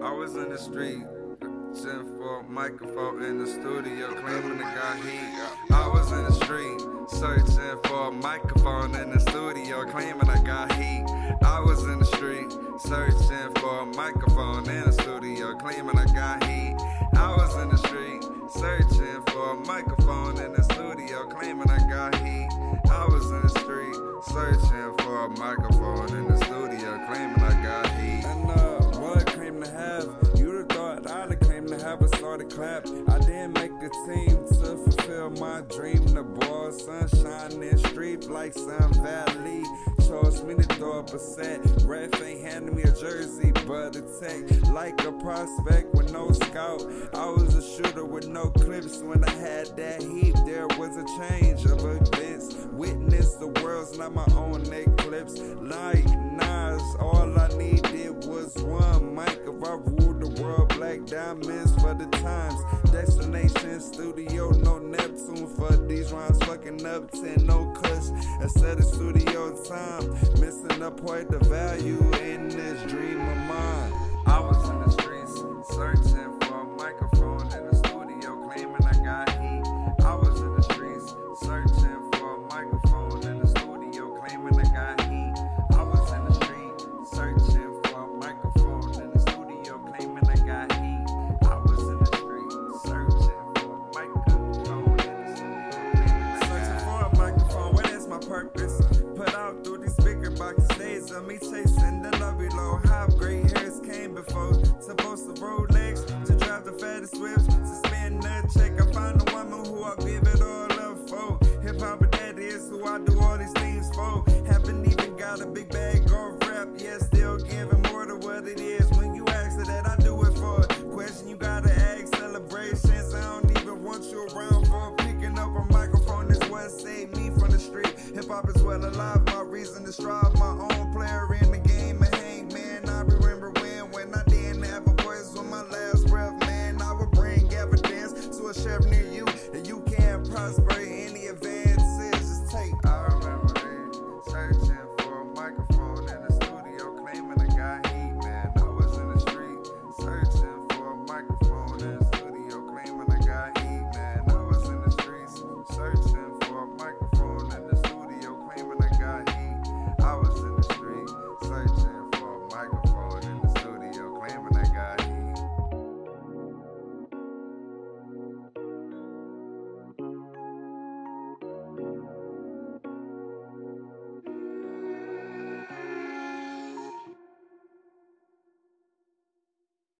I was in the street, searching for a microphone in the studio, claiming I got heat. I was in the street, searching for a microphone in the studio, claiming I got heat. I was in the street, searching for a microphone in the studio, claiming I got heat. I was in the street, searching for a microphone in the studio, claiming I got heat. I was in the street, searching for a microphone clap. I didn't make the team to fulfill my dream. The ball, sunshine in street like Sun Valley. Chose me to throw up a set. Ref ain't handed me a jersey, but a tech. Like a prospect with no scout. I was a shooter with no clips. When I had that heat, there was a change of events. Witness the world's not my own eclipse. Like Nas, all I needed was one mic. If I black diamonds for the times. Destination studio, no Neptune for these rhymes. Fucking up 10, no cuss. Instead of studio time, missing the point, the value in this dream Put out through these speaker boxes, days of me chasing the love below. How gray hairs came before. To roll legs to drive the fattest whips. To spend the check, I find a woman who I'll give it Hip hop is well alive, my reason to strive. My own player in